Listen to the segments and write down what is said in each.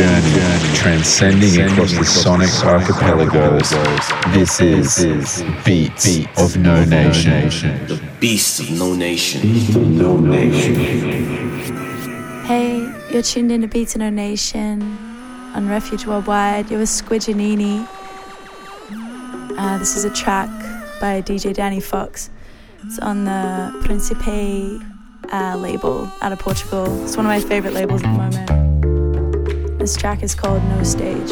journey, transcending across the sonic archipelagos. This is Beats of No Nation. The Beast of No Nation. No Nation. Hey, you're tuned in to Beats of No Nation on Refuge Worldwide. You're with Squidginini. Uh, this is a track by DJ Danifox. It's on the Principe uh, label out of Portugal. It's one of my favorite labels at the moment. This track is called No Stage.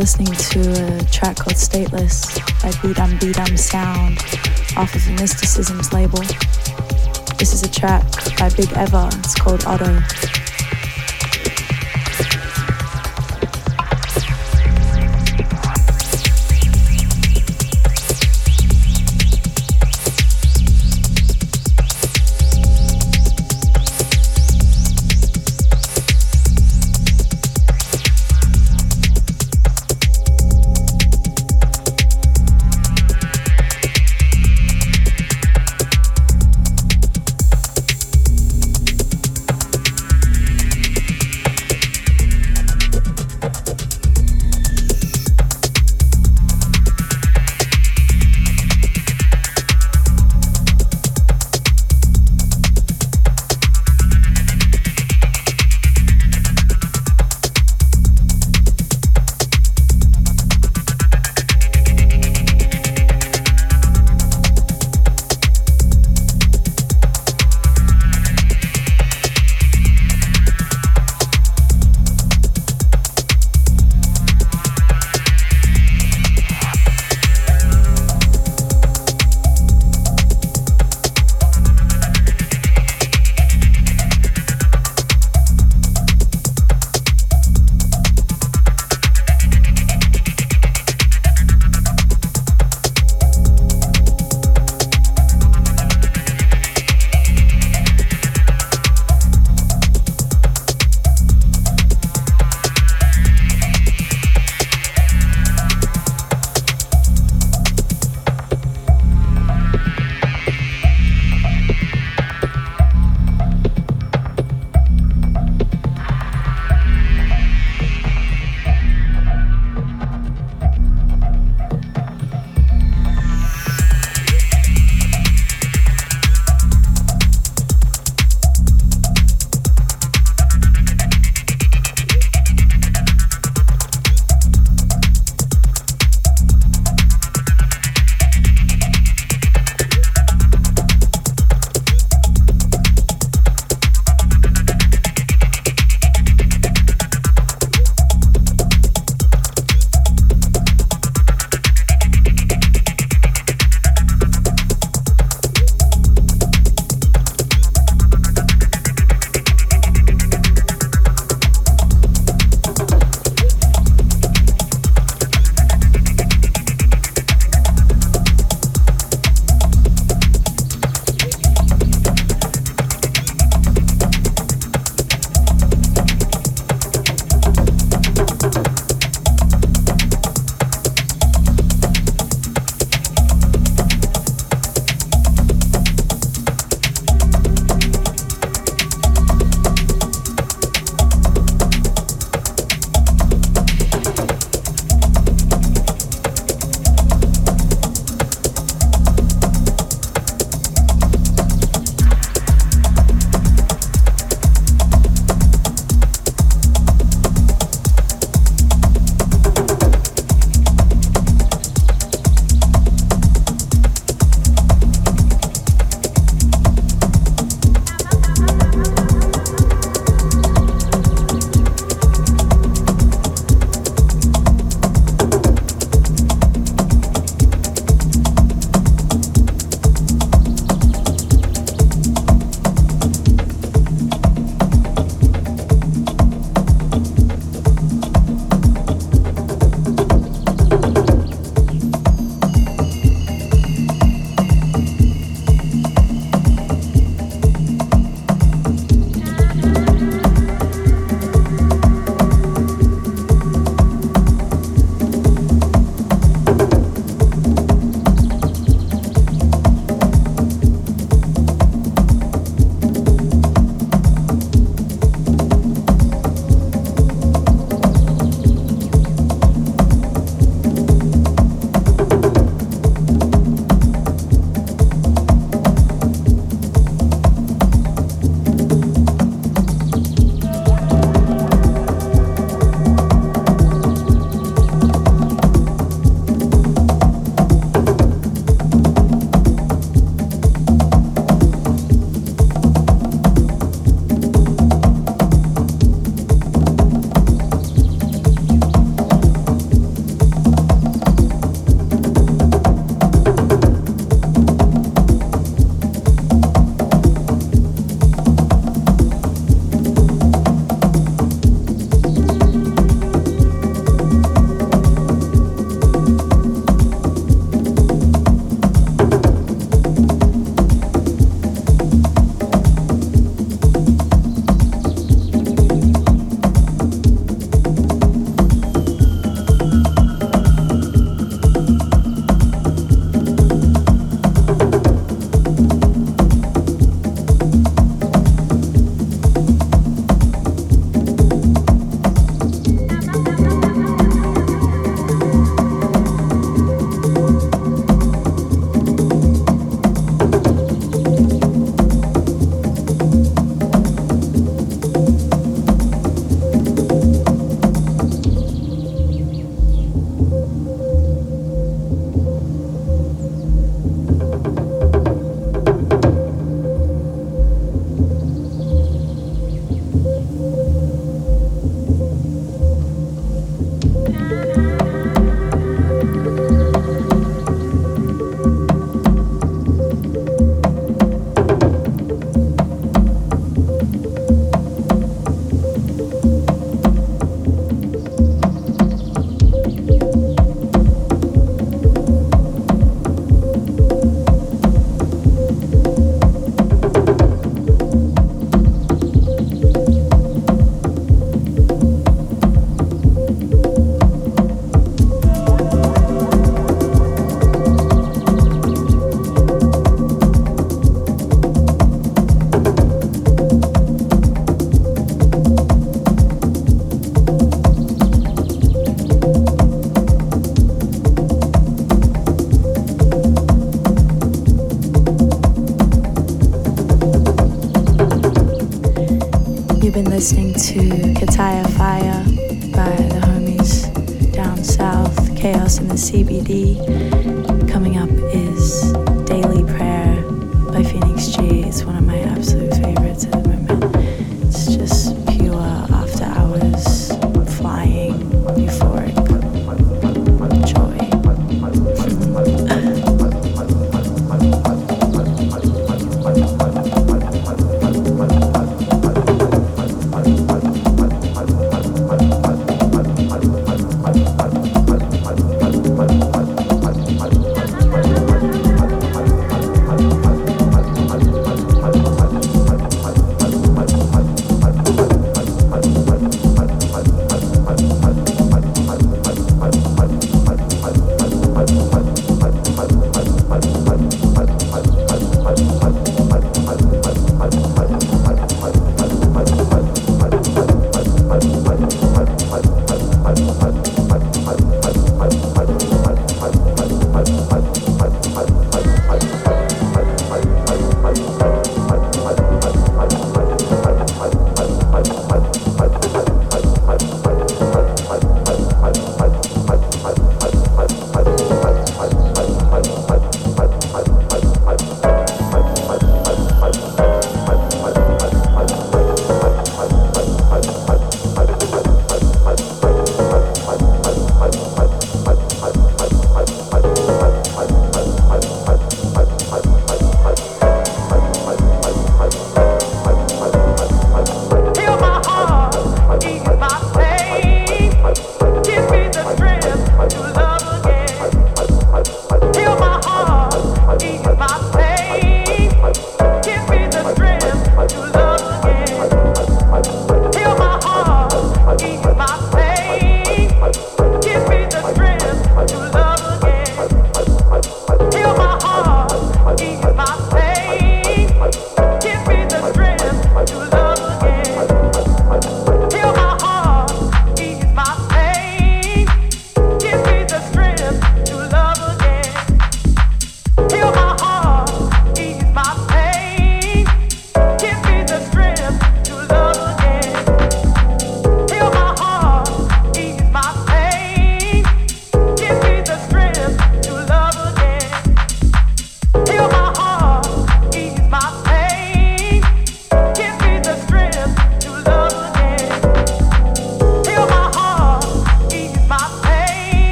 Listening to a track called Stateless by Beedum Beedum Sound off of Mysticism's label. This is a track by Big Eva, it's called Otto. Been listening to Kataya Fire by the homies down south, Chaos in the CBD. Coming up is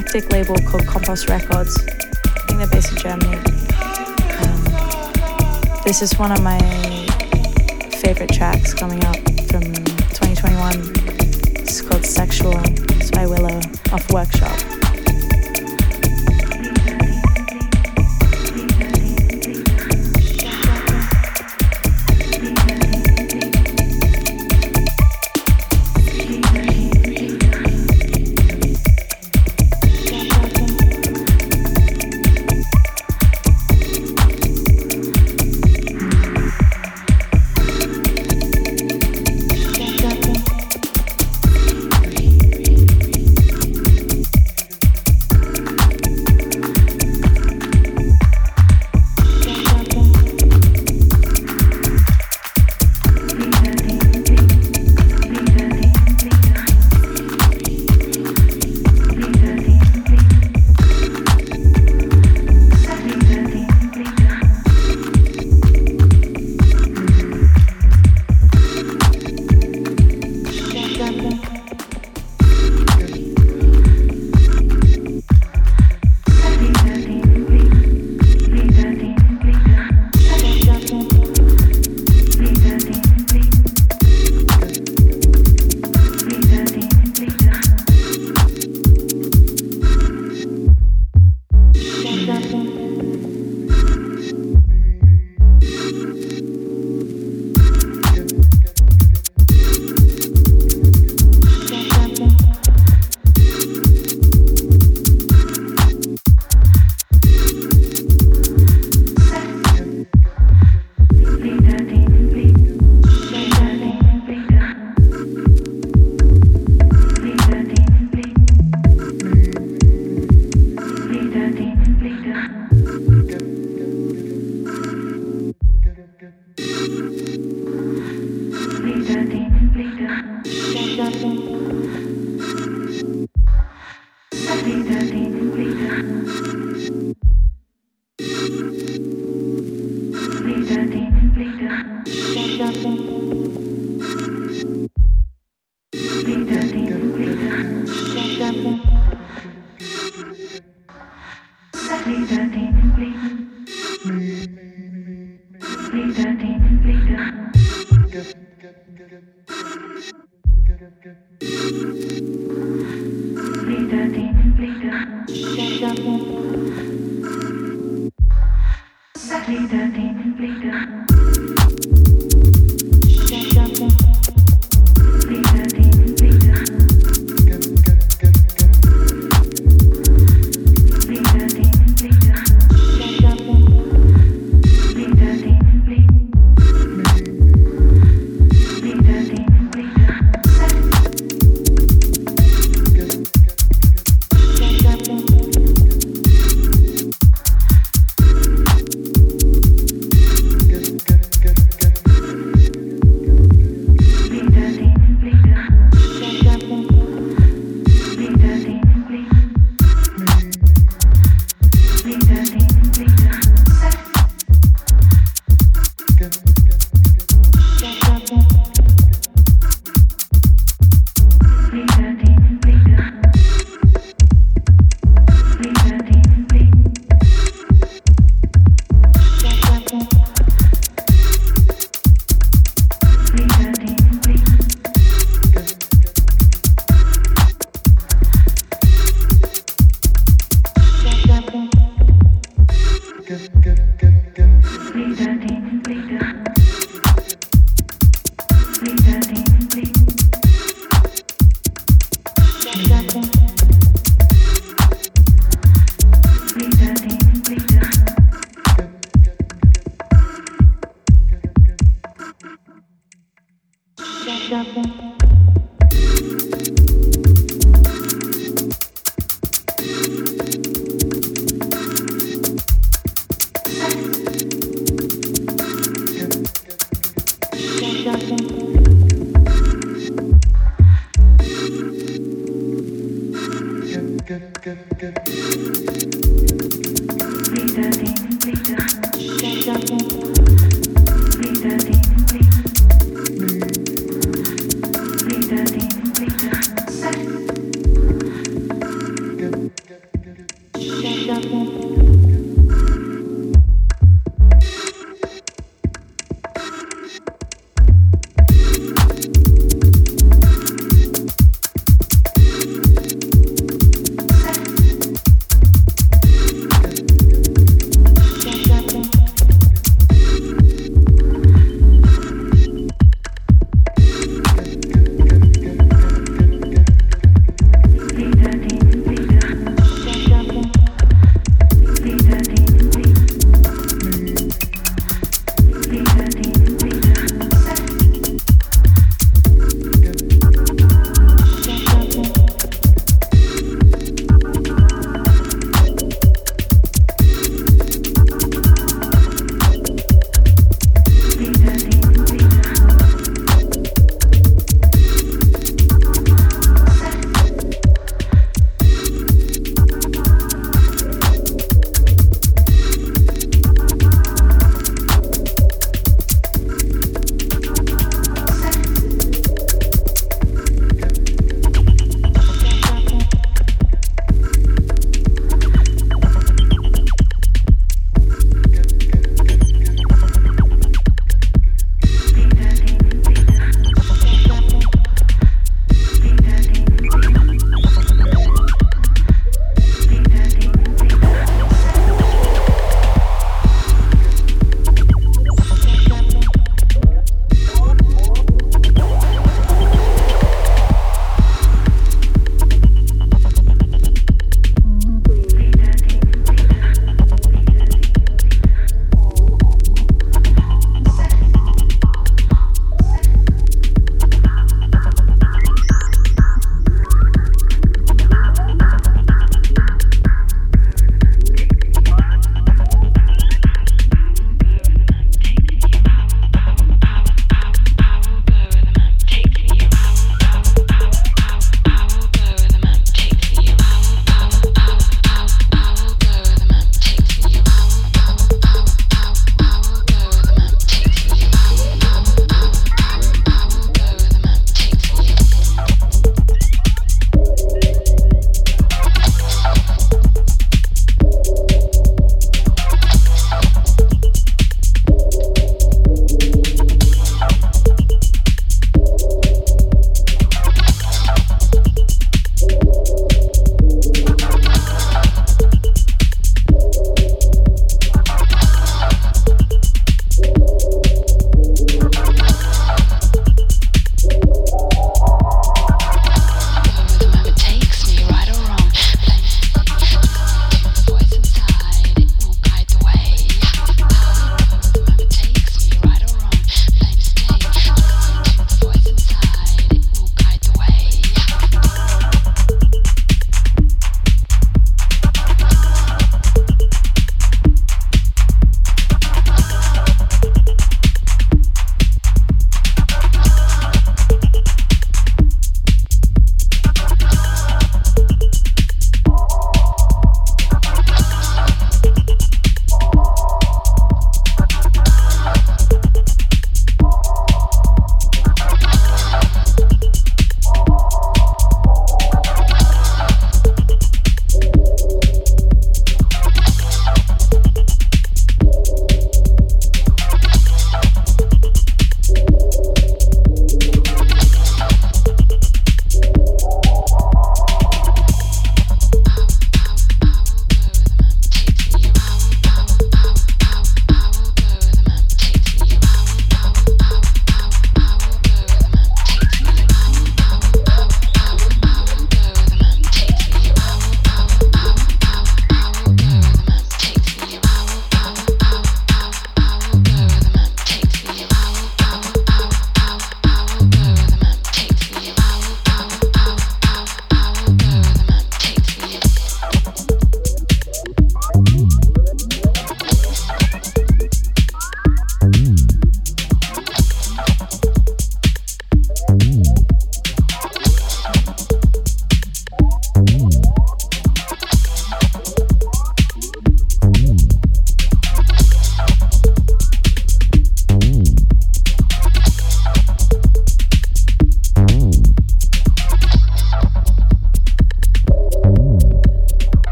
eclectic label called Compost Records. I think they're based in Germany. Um, this is one of my favorite tracks coming up from 2021. It's called Sexual. It's by Willow off Workshop.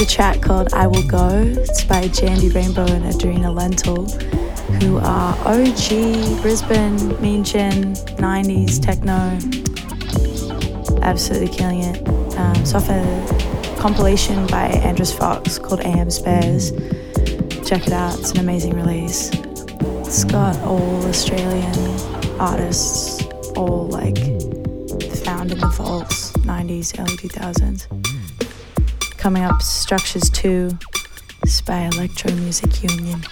A track called I Will Go. It's by Jandy Rainbow and Adrena Lentil, who are OG Brisbane, Meanjin, 90s techno. Absolutely killing it. Um, it's off a compilation by Andros Fox called AM Spares. Check it out, it's an amazing release. It's got all Australian artists, all like found in the vaults, 90s, early 2000s. Coming up, Structures 2, by Electro Music Union.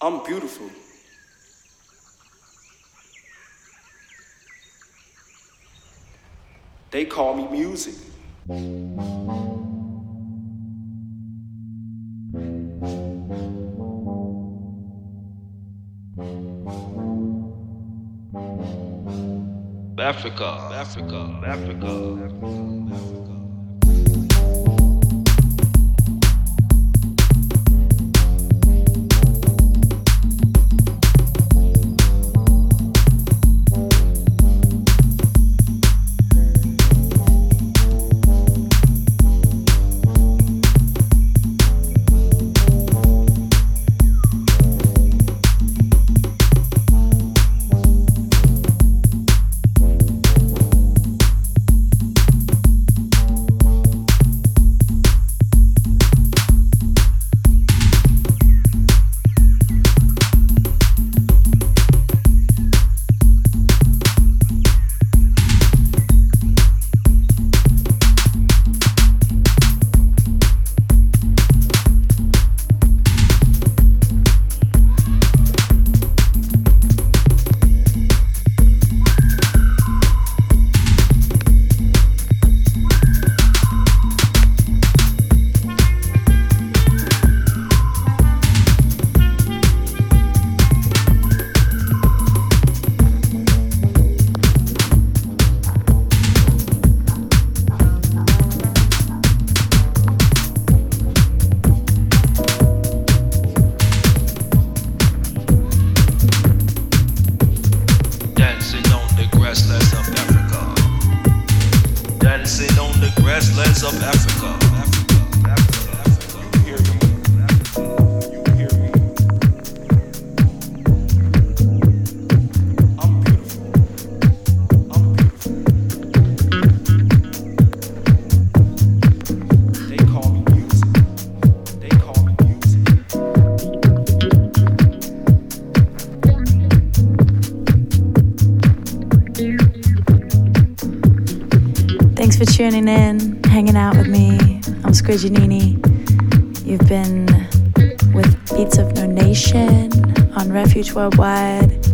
I'm beautiful. They call me music. Africa, Africa, Africa, Africa. Africa. tuning in, hanging out with me. I'm Squidginini. You've been with Beats of No Nation on Refuge Worldwide.